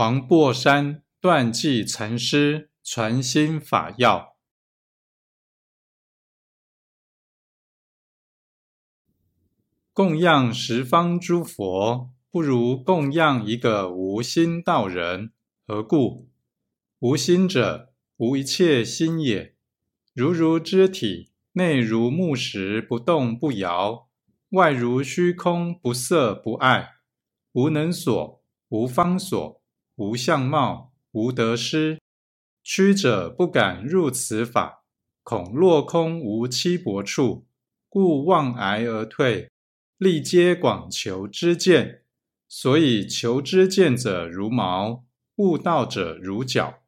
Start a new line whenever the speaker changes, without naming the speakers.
黄檗山断际禅师传心法要：供养十方诸佛，不如供养一个无心道人。何故？无心者，无一切心也。如如之体，内如木石，不动不摇；外如虚空，不色不爱，无能所，无方所。无相貌，无得失，屈者不敢入此法，恐落空无栖薄处，故望癌而退。力皆广求知见，所以求知见者如毛，悟道者如角。